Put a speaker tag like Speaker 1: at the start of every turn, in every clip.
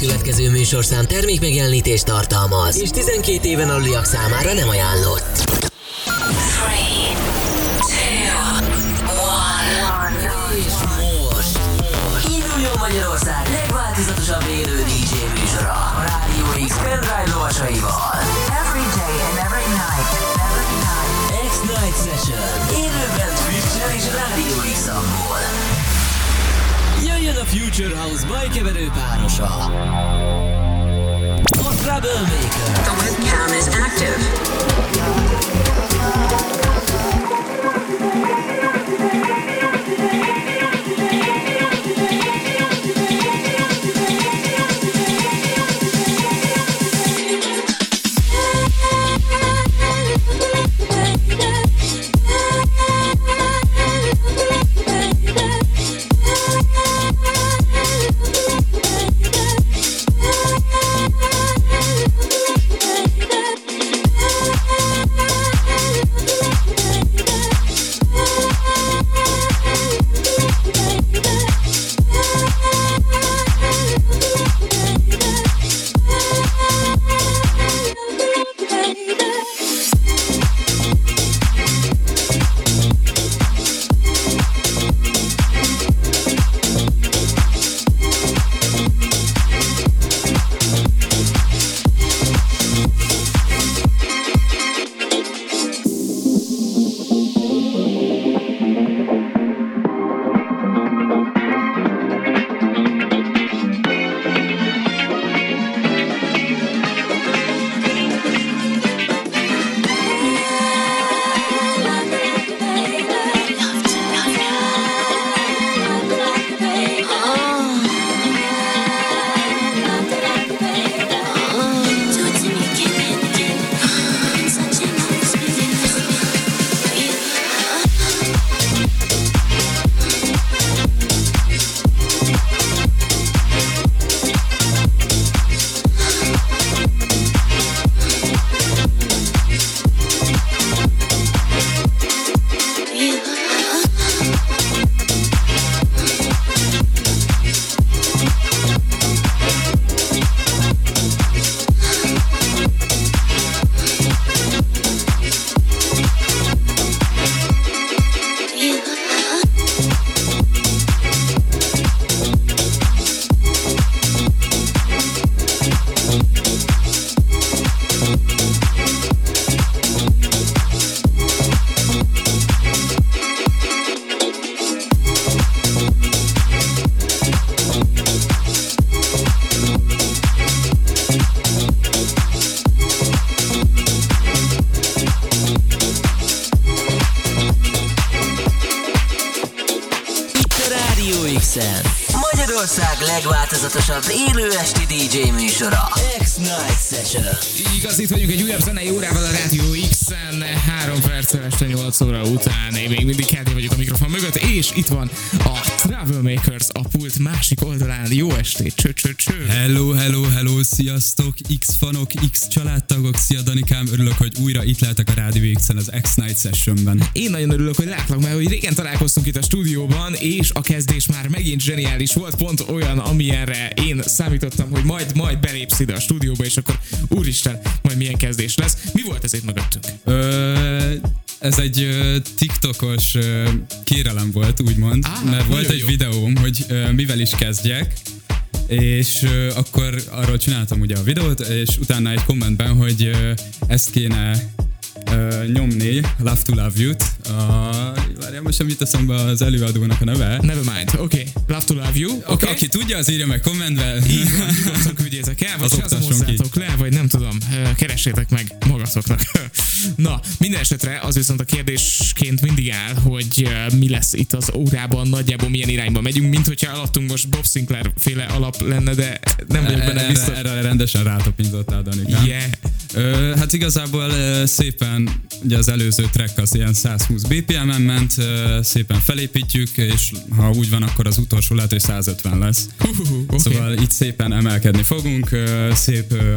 Speaker 1: következő műsorszám termék megjelenítést tartalmaz, és 12 éven aluliak számára nem ajánlott. Future House bajkeverő párosa. A Troublemaker.
Speaker 2: The webcam is active.
Speaker 3: Sziasztok, X-fanok, X-családtagok, szia Danikám, örülök, hogy újra itt lehetek a Rádió X-en az X-Night Sessionben.
Speaker 4: Én nagyon örülök, hogy látlak, mert hogy régen találkoztunk itt a stúdióban, és a kezdés már megint zseniális volt, pont olyan, amilyenre én számítottam, hogy majd, majd belépsz ide a stúdióba, és akkor úristen, majd milyen kezdés lesz. Mi volt ez itt mögöttünk?
Speaker 3: Ö, ez egy ö, TikTokos ö, kérelem volt, úgymond,
Speaker 4: Á,
Speaker 3: mert volt egy
Speaker 4: jó.
Speaker 3: videóm, hogy ö, mivel is kezdjek, és ö, akkor arról csináltam ugye a videót, és utána egy kommentben, hogy ö, ezt kéne ö, nyomni, Love to Love You-t. A, várjál, most sem jut eszembe az előadónak a neve.
Speaker 4: Nevermind, oké. Okay. Love to love you, oké.
Speaker 3: Okay. Aki tudja, az írja meg kommentben.
Speaker 4: Így van, nyugodtan küldjétek el, vagy hozzátok le, vagy nem tudom, ö, keressétek meg magatoknak. Na, minden esetre az viszont a kérdésként mindig áll, hogy mi lesz itt az órában, nagyjából milyen irányba megyünk, mint hogyha alattunk most Bob Sinclair féle alap lenne, de nem vagyok benne biztos.
Speaker 3: erre rendesen rátapintottál, Danikám.
Speaker 4: Yeah.
Speaker 3: Ö, hát igazából szépen, ugye az előző track az ilyen 120 BPM-en ment, ö, szépen felépítjük, és ha úgy van, akkor az utolsó lehet, hogy 150 lesz.
Speaker 4: Hú, okay.
Speaker 3: Szóval itt szépen emelkedni fogunk, szép ö,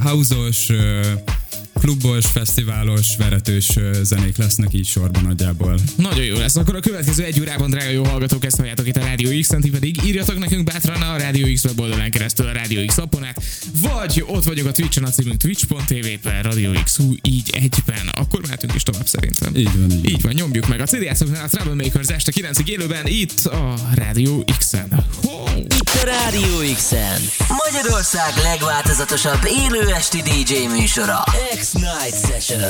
Speaker 3: klubos, fesztiválos, veretős zenék lesznek így sorban nagyjából.
Speaker 4: Nagyon jó lesz. Akkor a következő egy órában, drága jó hallgatók, ezt halljátok itt a Rádió X-en, ti pedig írjatok nekünk bátran a Rádió X weboldalán keresztül a Rádió X appon át, vagy ott vagyok a Twitch-en, a címünk twitch.tv per Radio X, hú, így egyben. Akkor mehetünk is tovább szerintem.
Speaker 3: Így van, így.
Speaker 4: Így van, nyomjuk meg a CD a Troublemakers este 9-ig élőben itt a Rádió X-en. Ho!
Speaker 5: Itt a Rádió X-en. Magyarország legváltozatosabb élő esti DJ műsora. X-Night Session.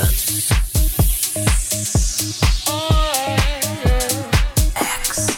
Speaker 5: X-Night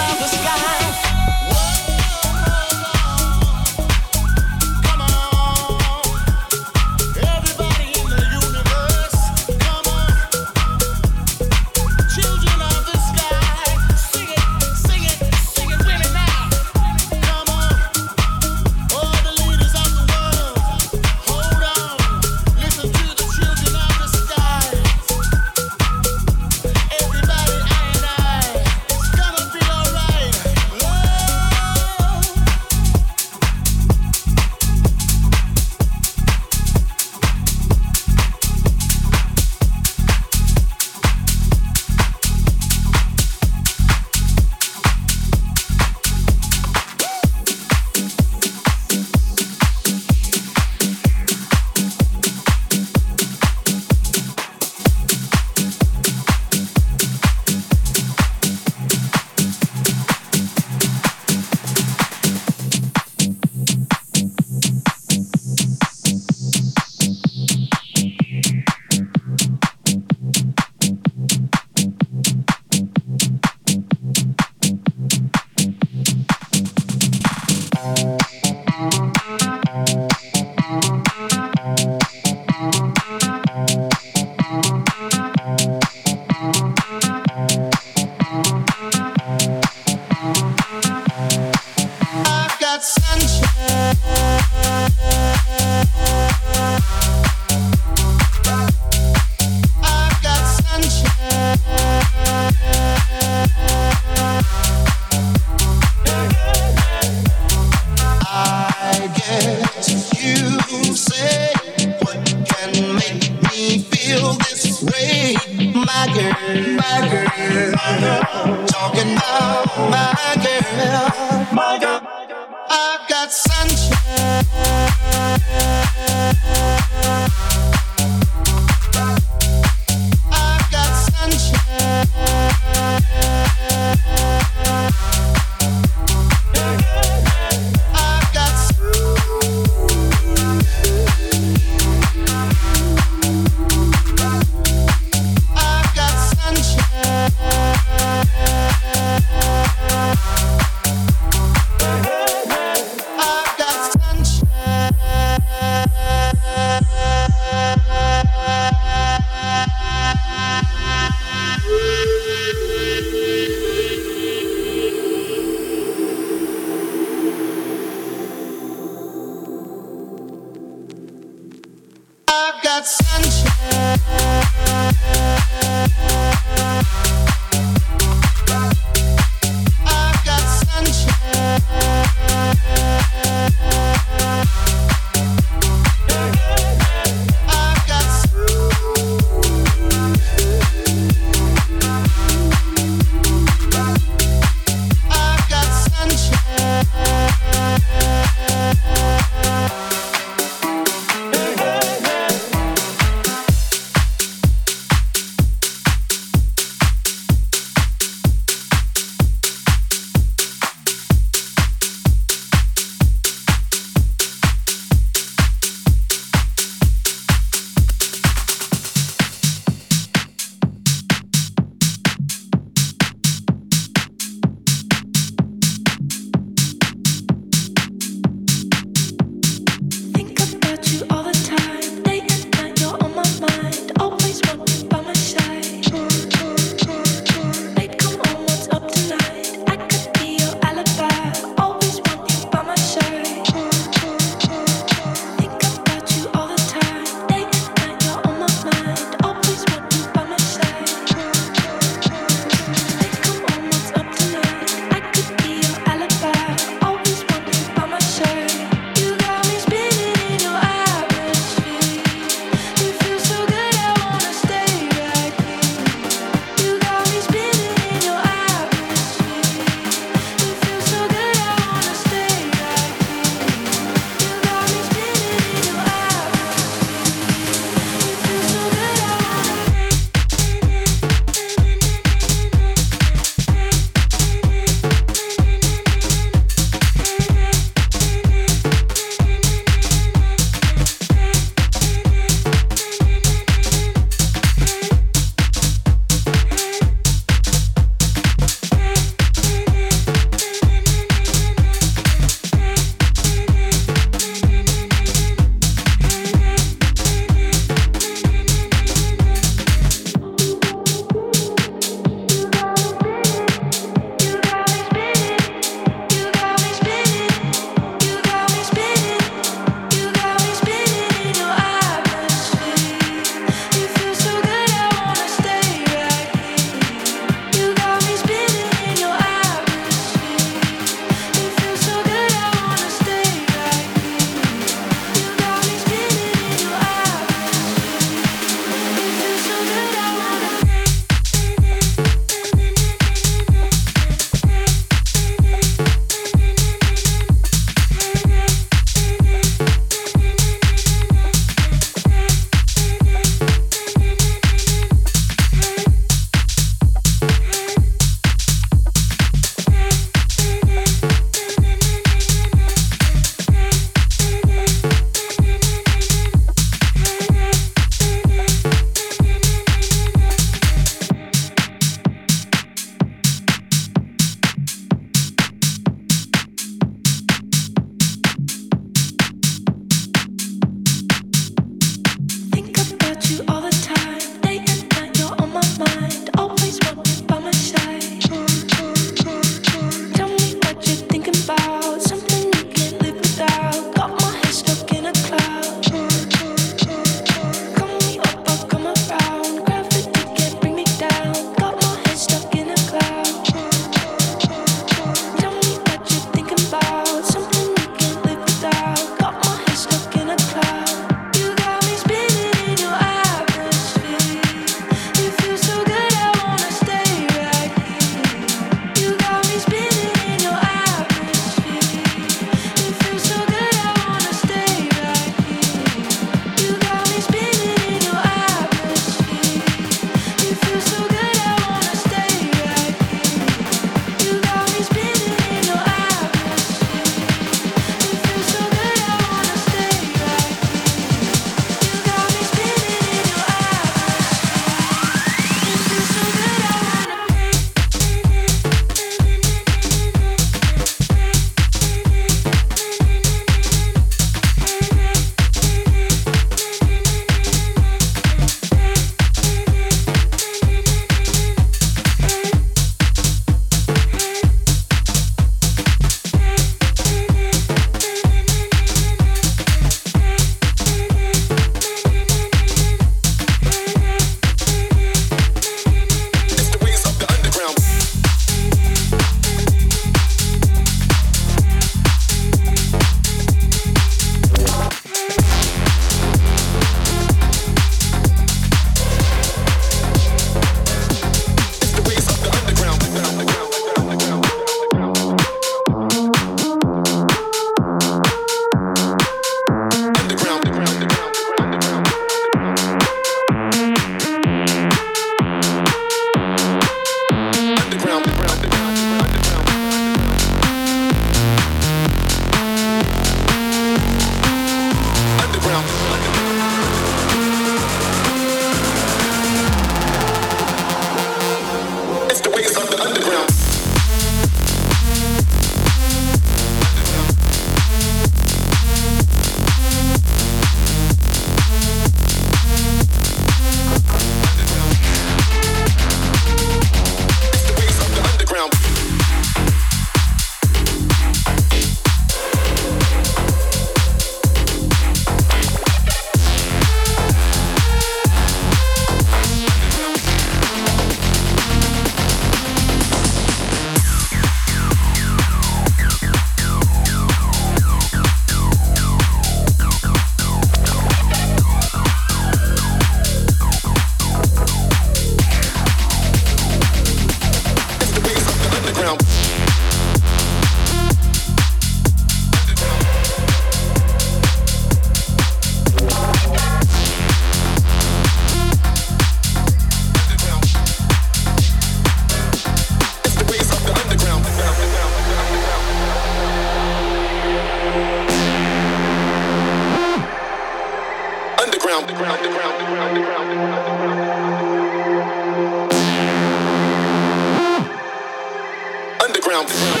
Speaker 6: Underground.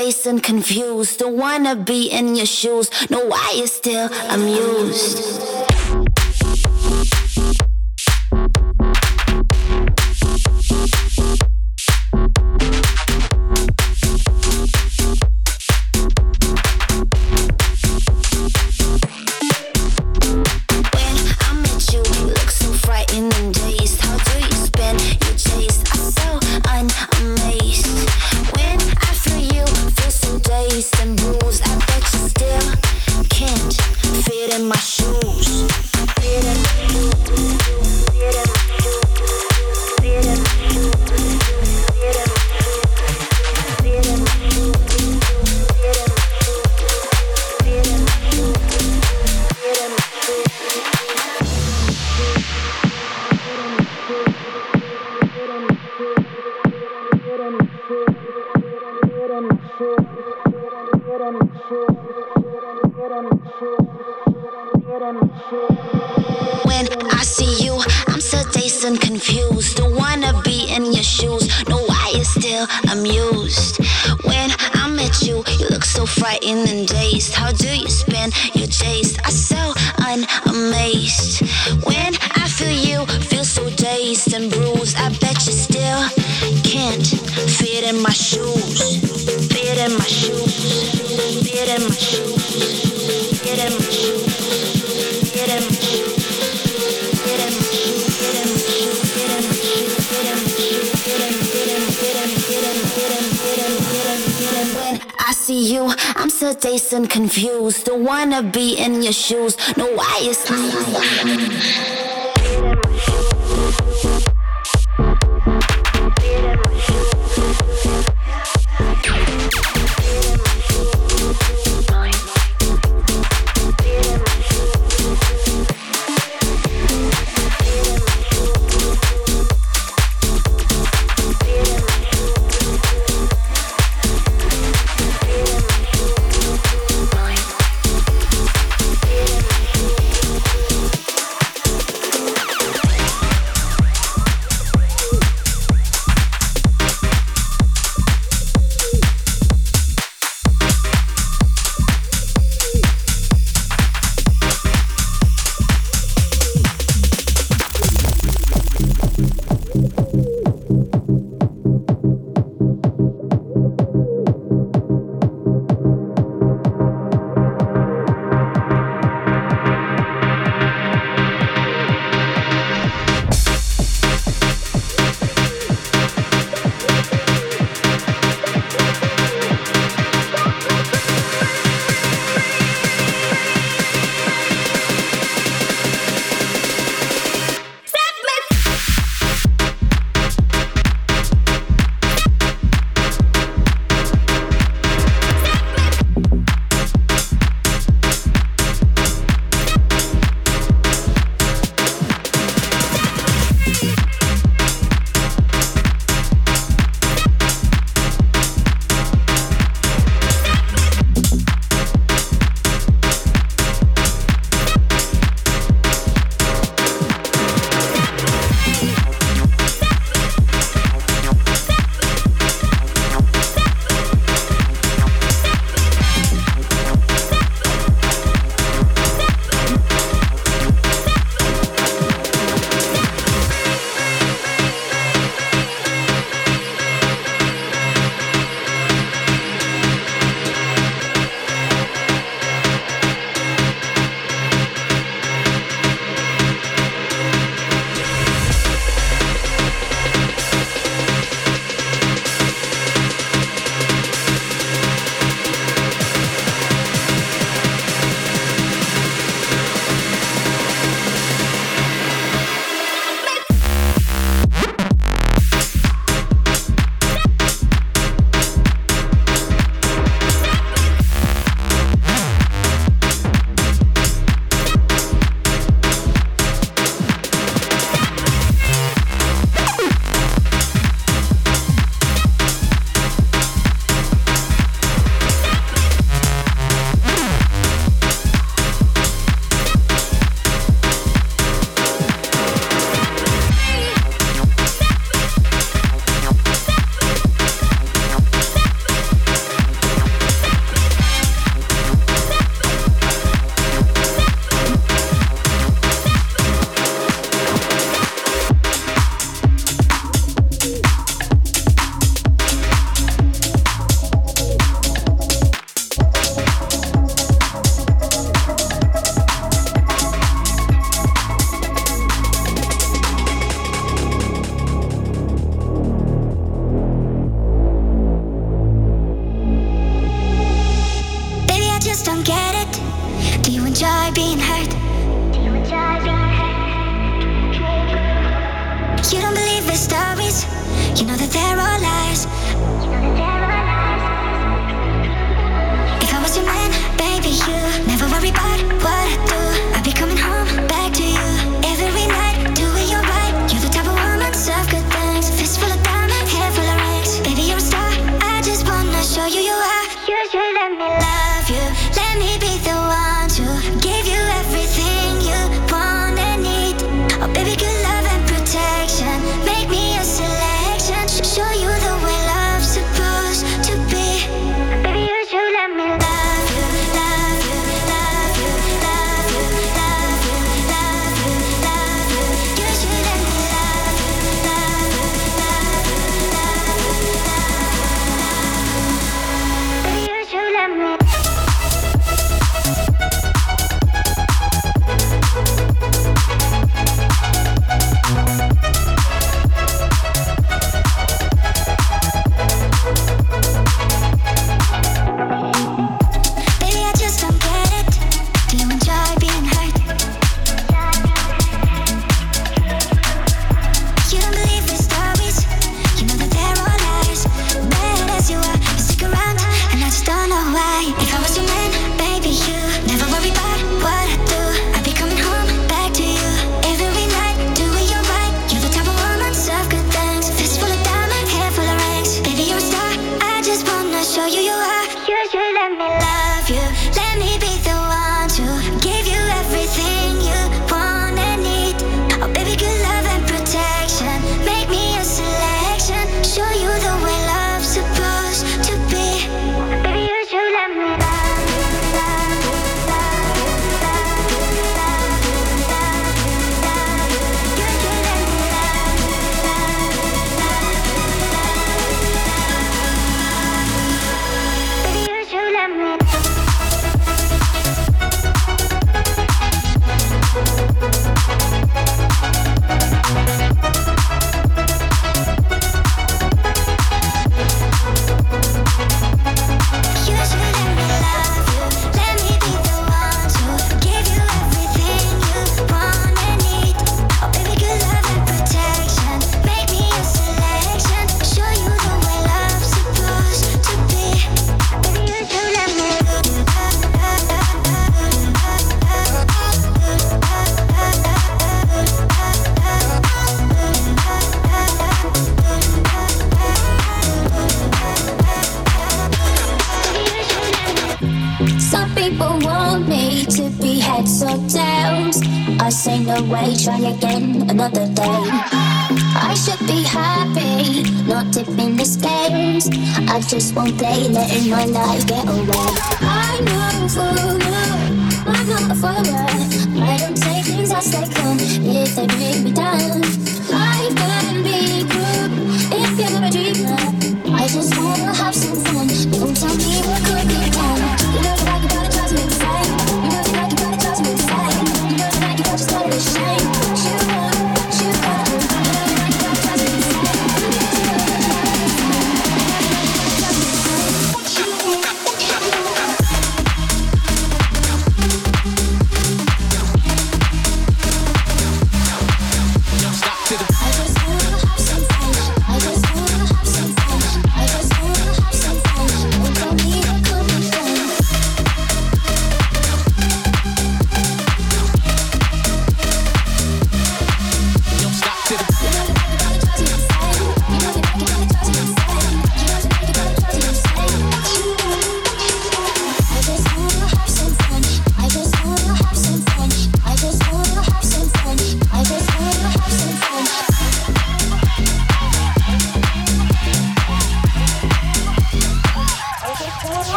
Speaker 7: dazed and confused. Don't wanna be in your shoes. No, I is still amused.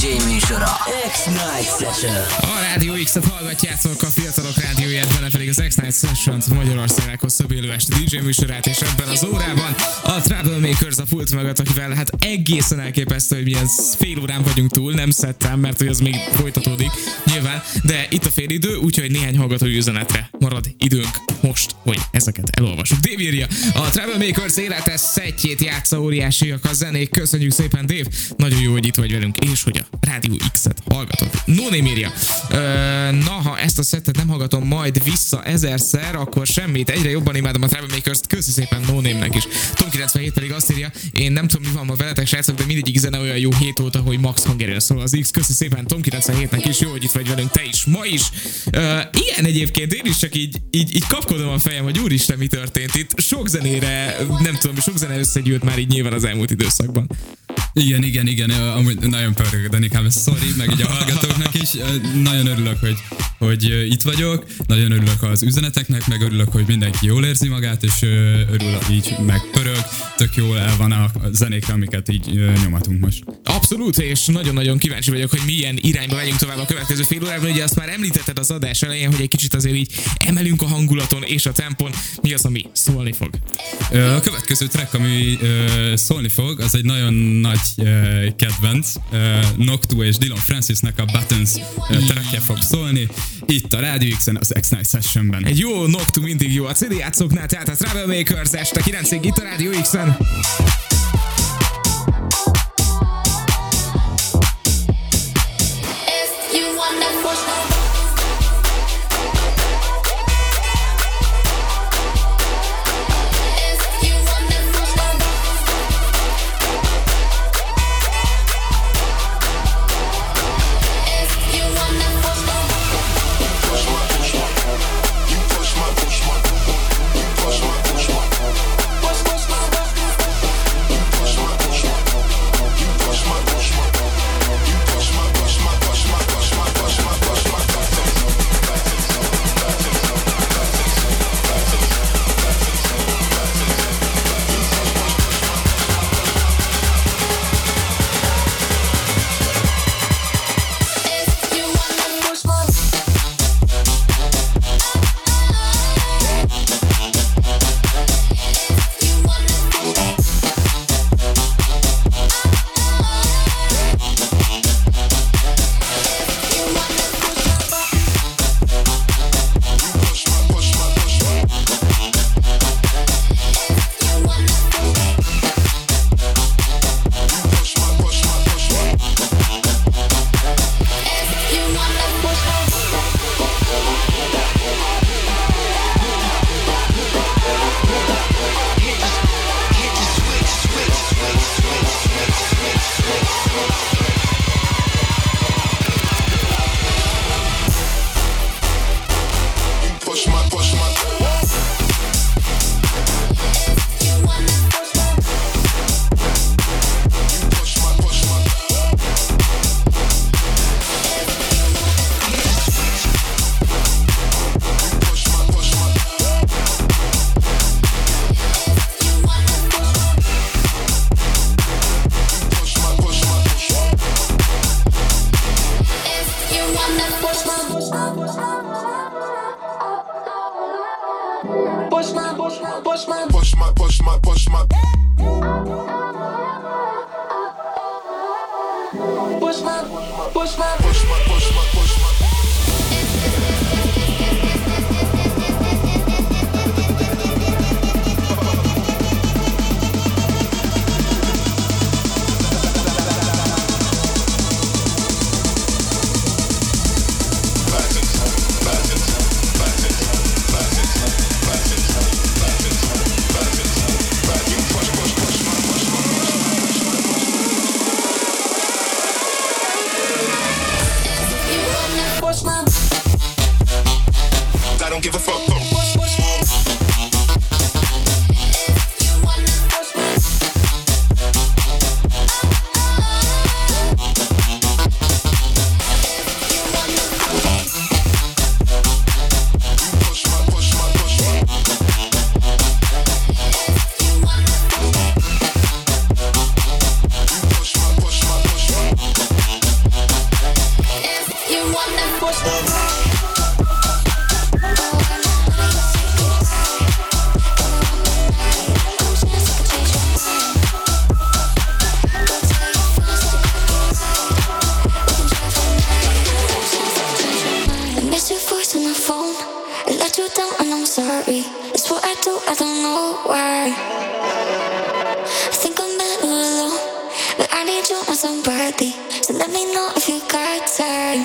Speaker 5: DJ műsora. X-Night Session.
Speaker 4: A Rádió X-et hallgatjátok a fiatalok rádióját, benne pedig az X-Night Sessions Magyarország leghosszabb élő esti DJ műsorát, és ebben az órában a Troublemakers a pult mögött, akivel hát egészen elképesztő, hogy milyen fél órán vagyunk túl, nem szedtem, mert hogy az még folytatódik nyilván, de itt a fél idő, úgyhogy néhány hallgatói üzenetre marad időnk most, hogy ezeket elolvasjuk. Dave írja, a Troublemakers élete szettjét játsza óriásiak a zenék, köszönjük szépen Dave, nagyon jó, hogy itt vagy velünk, és hogy a Rádió X-et hallgatod. No Name írja, na, ha ezt a szettet nem hallgatom majd vissza ezerszer, akkor semmit, egyre jobban imádom a Troublemakers-t, köszi szépen No Name-nek is. Tom 97 pedig azt írja, én nem tudom mi van ma veletek srácok, de mindegyik zene olyan jó hét óta, hogy max hangerően szól az X, köszi szépen Tom 97-nek is, jó, hogy itt vagy velünk, te is, ma is. Ö, ilyen egyébként, én is csak így, így, így kapkodom a fejem, hogy úristen, mi történt itt. Sok zenére, nem tudom, sok zene összegyűlt már így nyilván az elmúlt időszakban.
Speaker 3: Igen, igen, igen, amúgy nagyon pörög, Danikám, sorry, meg így a hallgatóknak is. Nagyon örülök, hogy, hogy itt vagyok, nagyon örülök az üzeneteknek, meg örülök, hogy mindenki jól érzi magát, és örül így meg pörög, tök jól el van a zenékre, amiket így nyomatunk most.
Speaker 4: Abszolút, és nagyon-nagyon kíváncsi vagyok, hogy milyen irányba megyünk tovább a következő fél órában. Ugye azt már említetted az adás elején, hogy egy kicsit azért így emelünk a hangulaton és a tempon. Mi az, ami szólni fog?
Speaker 3: A következő track, ami szólni fog, az egy nagyon nagy kedvenc. Ö, Noctu és Dylan Francisnek a Buttons trackje fog szólni. Itt a Radio X-en, az X-Night Sessionben.
Speaker 4: Egy jó Noctu mindig jó a CD játszóknál, tehát a Travelmakers este 9 itt a Rádió X-en.
Speaker 8: you want somebody? So let me know if you got time.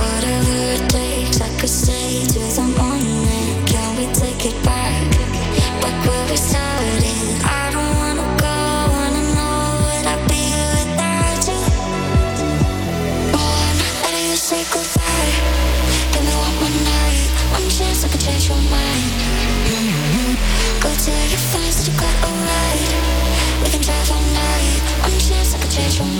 Speaker 8: Whatever it takes, I could stay till the morning. Can we take it back? Back where we started. I don't wanna go, wanna know would I be without you? You goodbye. Give me one more night, one chance I could change your mind. Go
Speaker 9: to
Speaker 4: conversation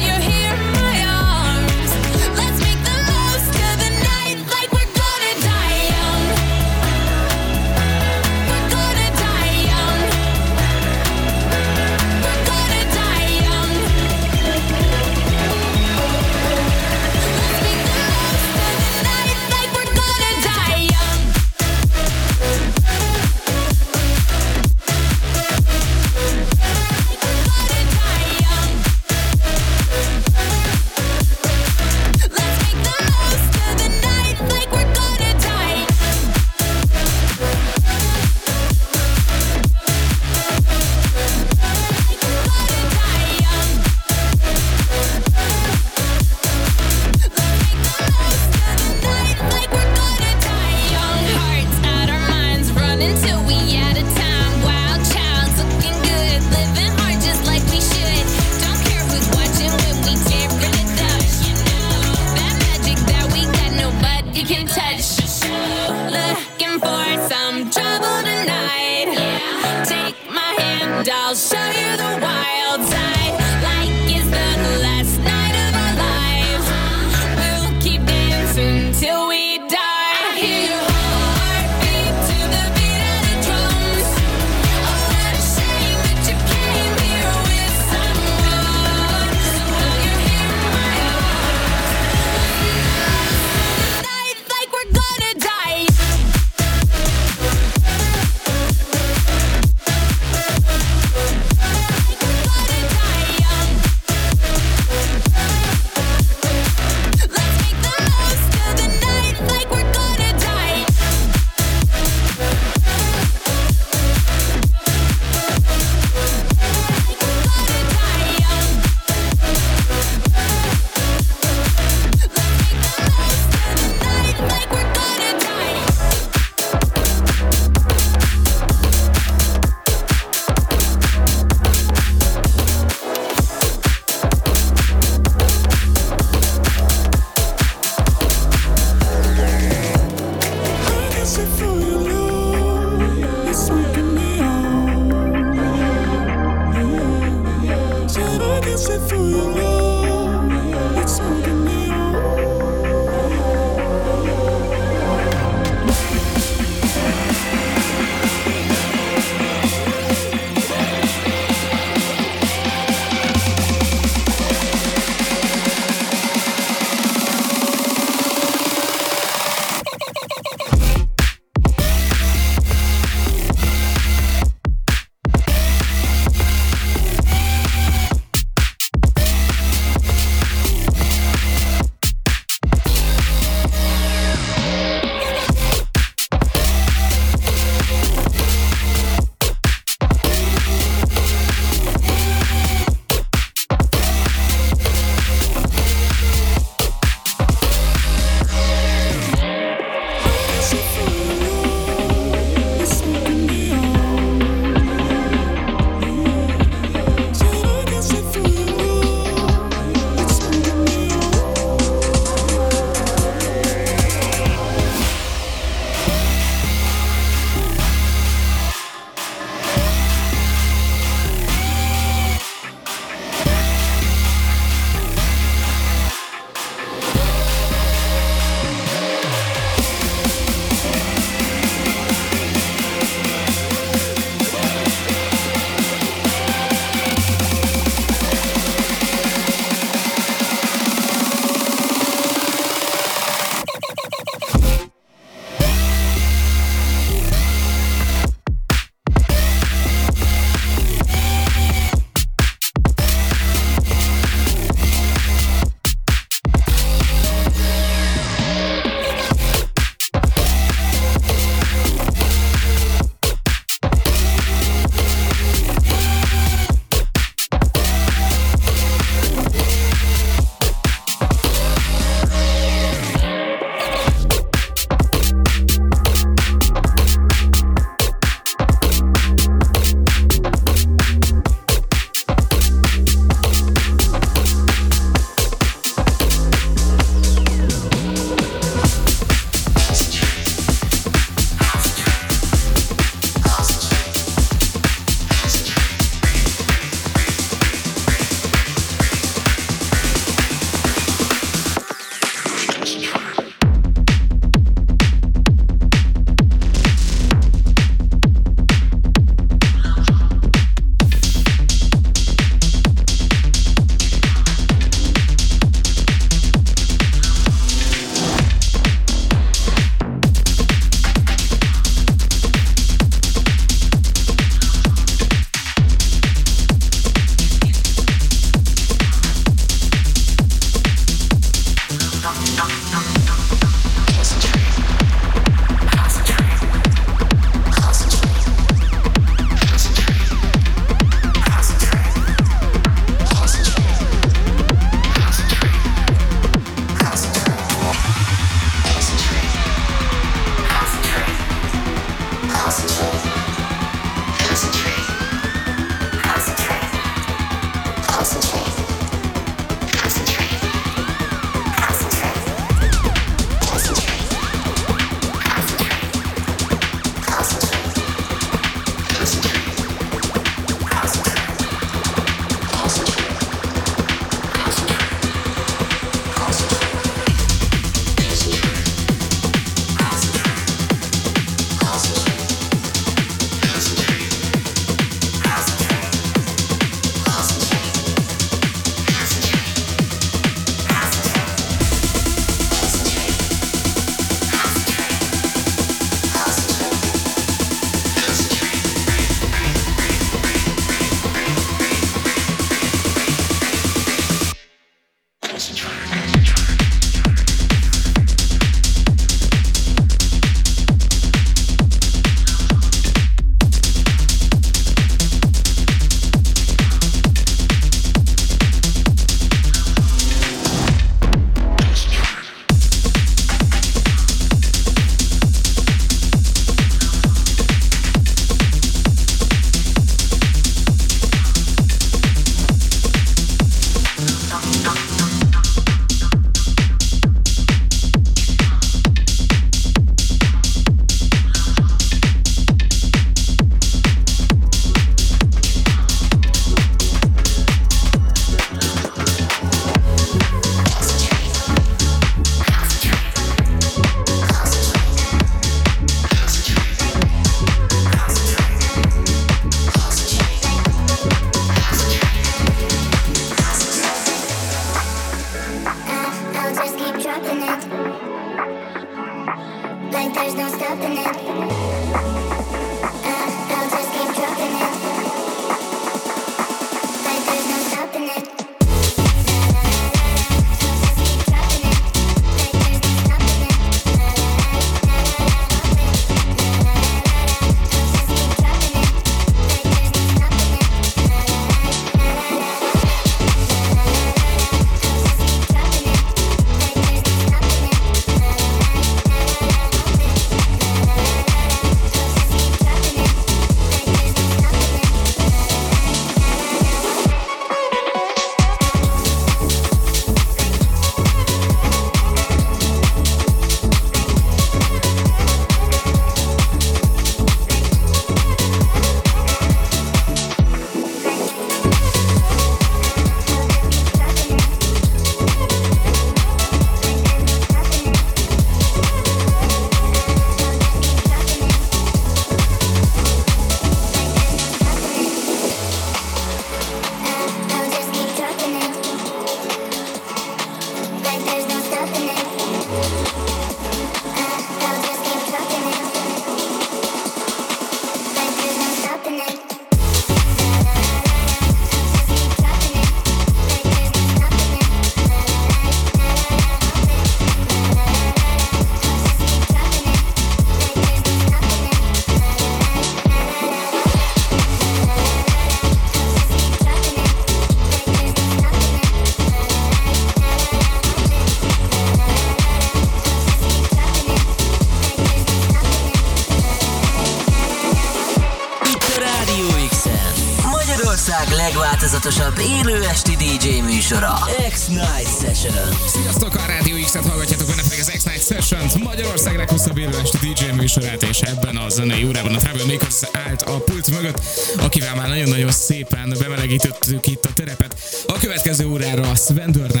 Speaker 4: zenei órában a Travel Makers állt a pult mögött, akivel már nagyon-nagyon szépen bemelegítettük itt a terepet. A következő órára a Svendörnek, aki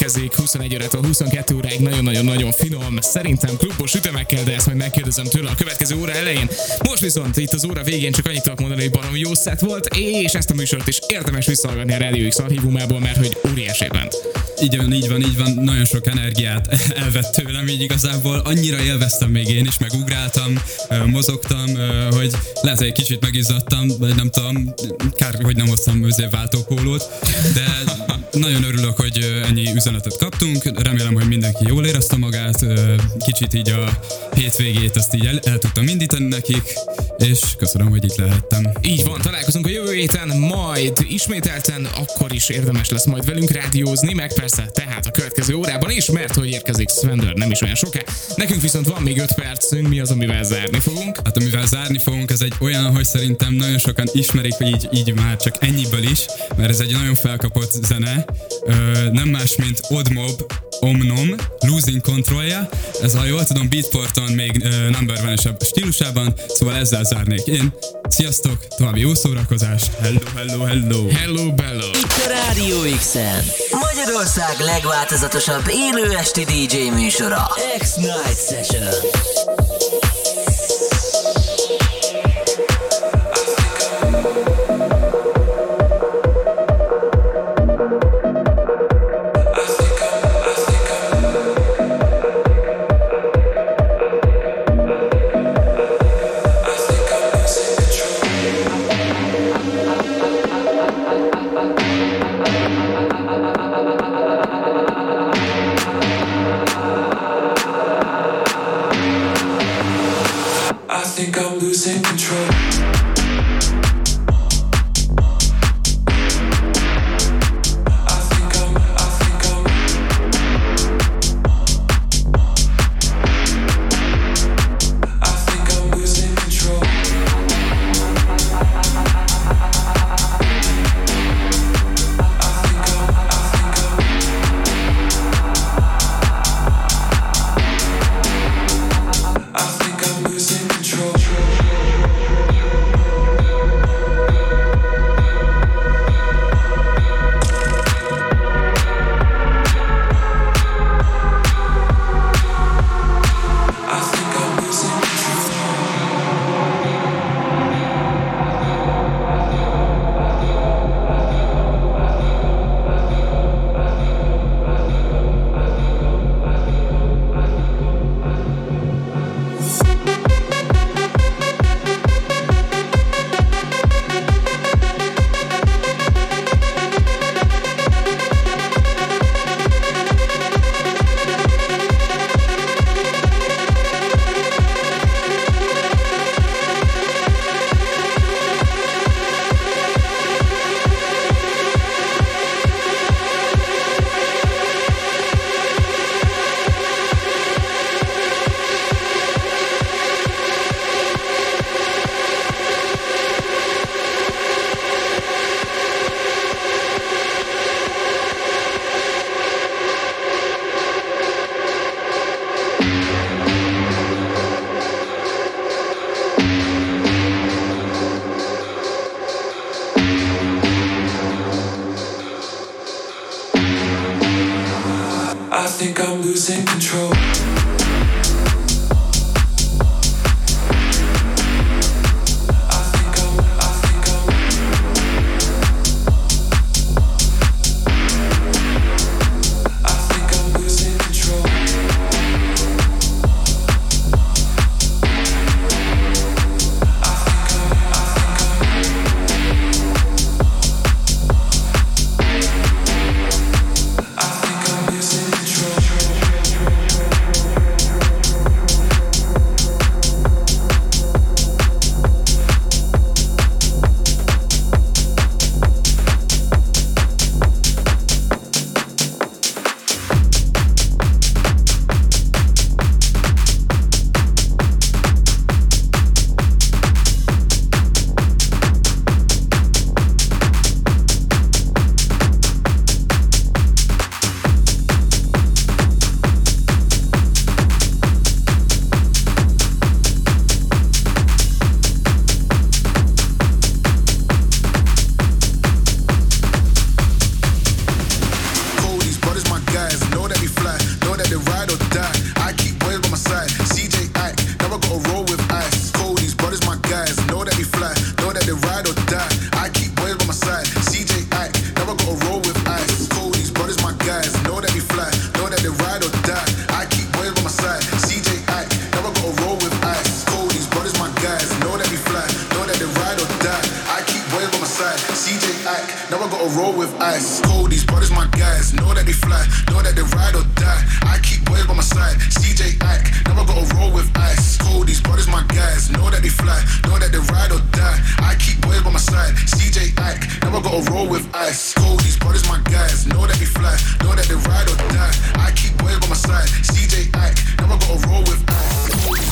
Speaker 4: érkezik 21 órától 22 óráig nagyon-nagyon-nagyon finom, szerintem klubos ütemekkel, de ezt majd megkérdezem tőle a következő óra elején. Most viszont itt az óra végén csak annyit tudok mondani, hogy baromi jó szett volt, és ezt a műsort is érdemes visszahallgatni a Rádió X archívumából, mert hogy óriási ment.
Speaker 3: Így van, így van, így van. Nagyon sok energiát elvett tőlem, így igazából annyira élveztem még én is, megugráltam, ö, mozogtam, hogy lehet, hogy egy kicsit megizzadtam, vagy nem tudom, kár, hogy nem hoztam váltópólót, de nagyon örülök, hogy ennyi üzenetet kaptunk. Remélem, hogy mindenki jól érezte magát, kicsit így a hétvégét azt így el, el tudtam indítani nekik, és köszönöm, hogy itt lehettem.
Speaker 4: Így van, találkozunk a jövő héten, majd ismételten akkor is érdemes lesz majd velünk rádiózni, meg persze tehát a következő órában is, mert hogy érkezik Svendor nem is olyan soká. Nekünk viszont van még 5 percünk, mi az, amivel zárni fogunk.
Speaker 3: Hát amivel zárni fogunk, ez egy olyan, hogy szerintem nagyon sokan ismerik, így, így már csak ennyiből is, mert ez egy nagyon felkapott zene. Ö, nem más, mint Odmob Omnom, Losing Controlja. Ez ha jól tudom, Beatporton még ö, number one stílusában, szóval ezzel zárnék én. Sziasztok, további jó szórakozást. Hello, hello, hello.
Speaker 4: Hello, bello!
Speaker 5: Itt a Rádió x Magyarország legváltozatosabb élő esti DJ műsora. X-Night Session.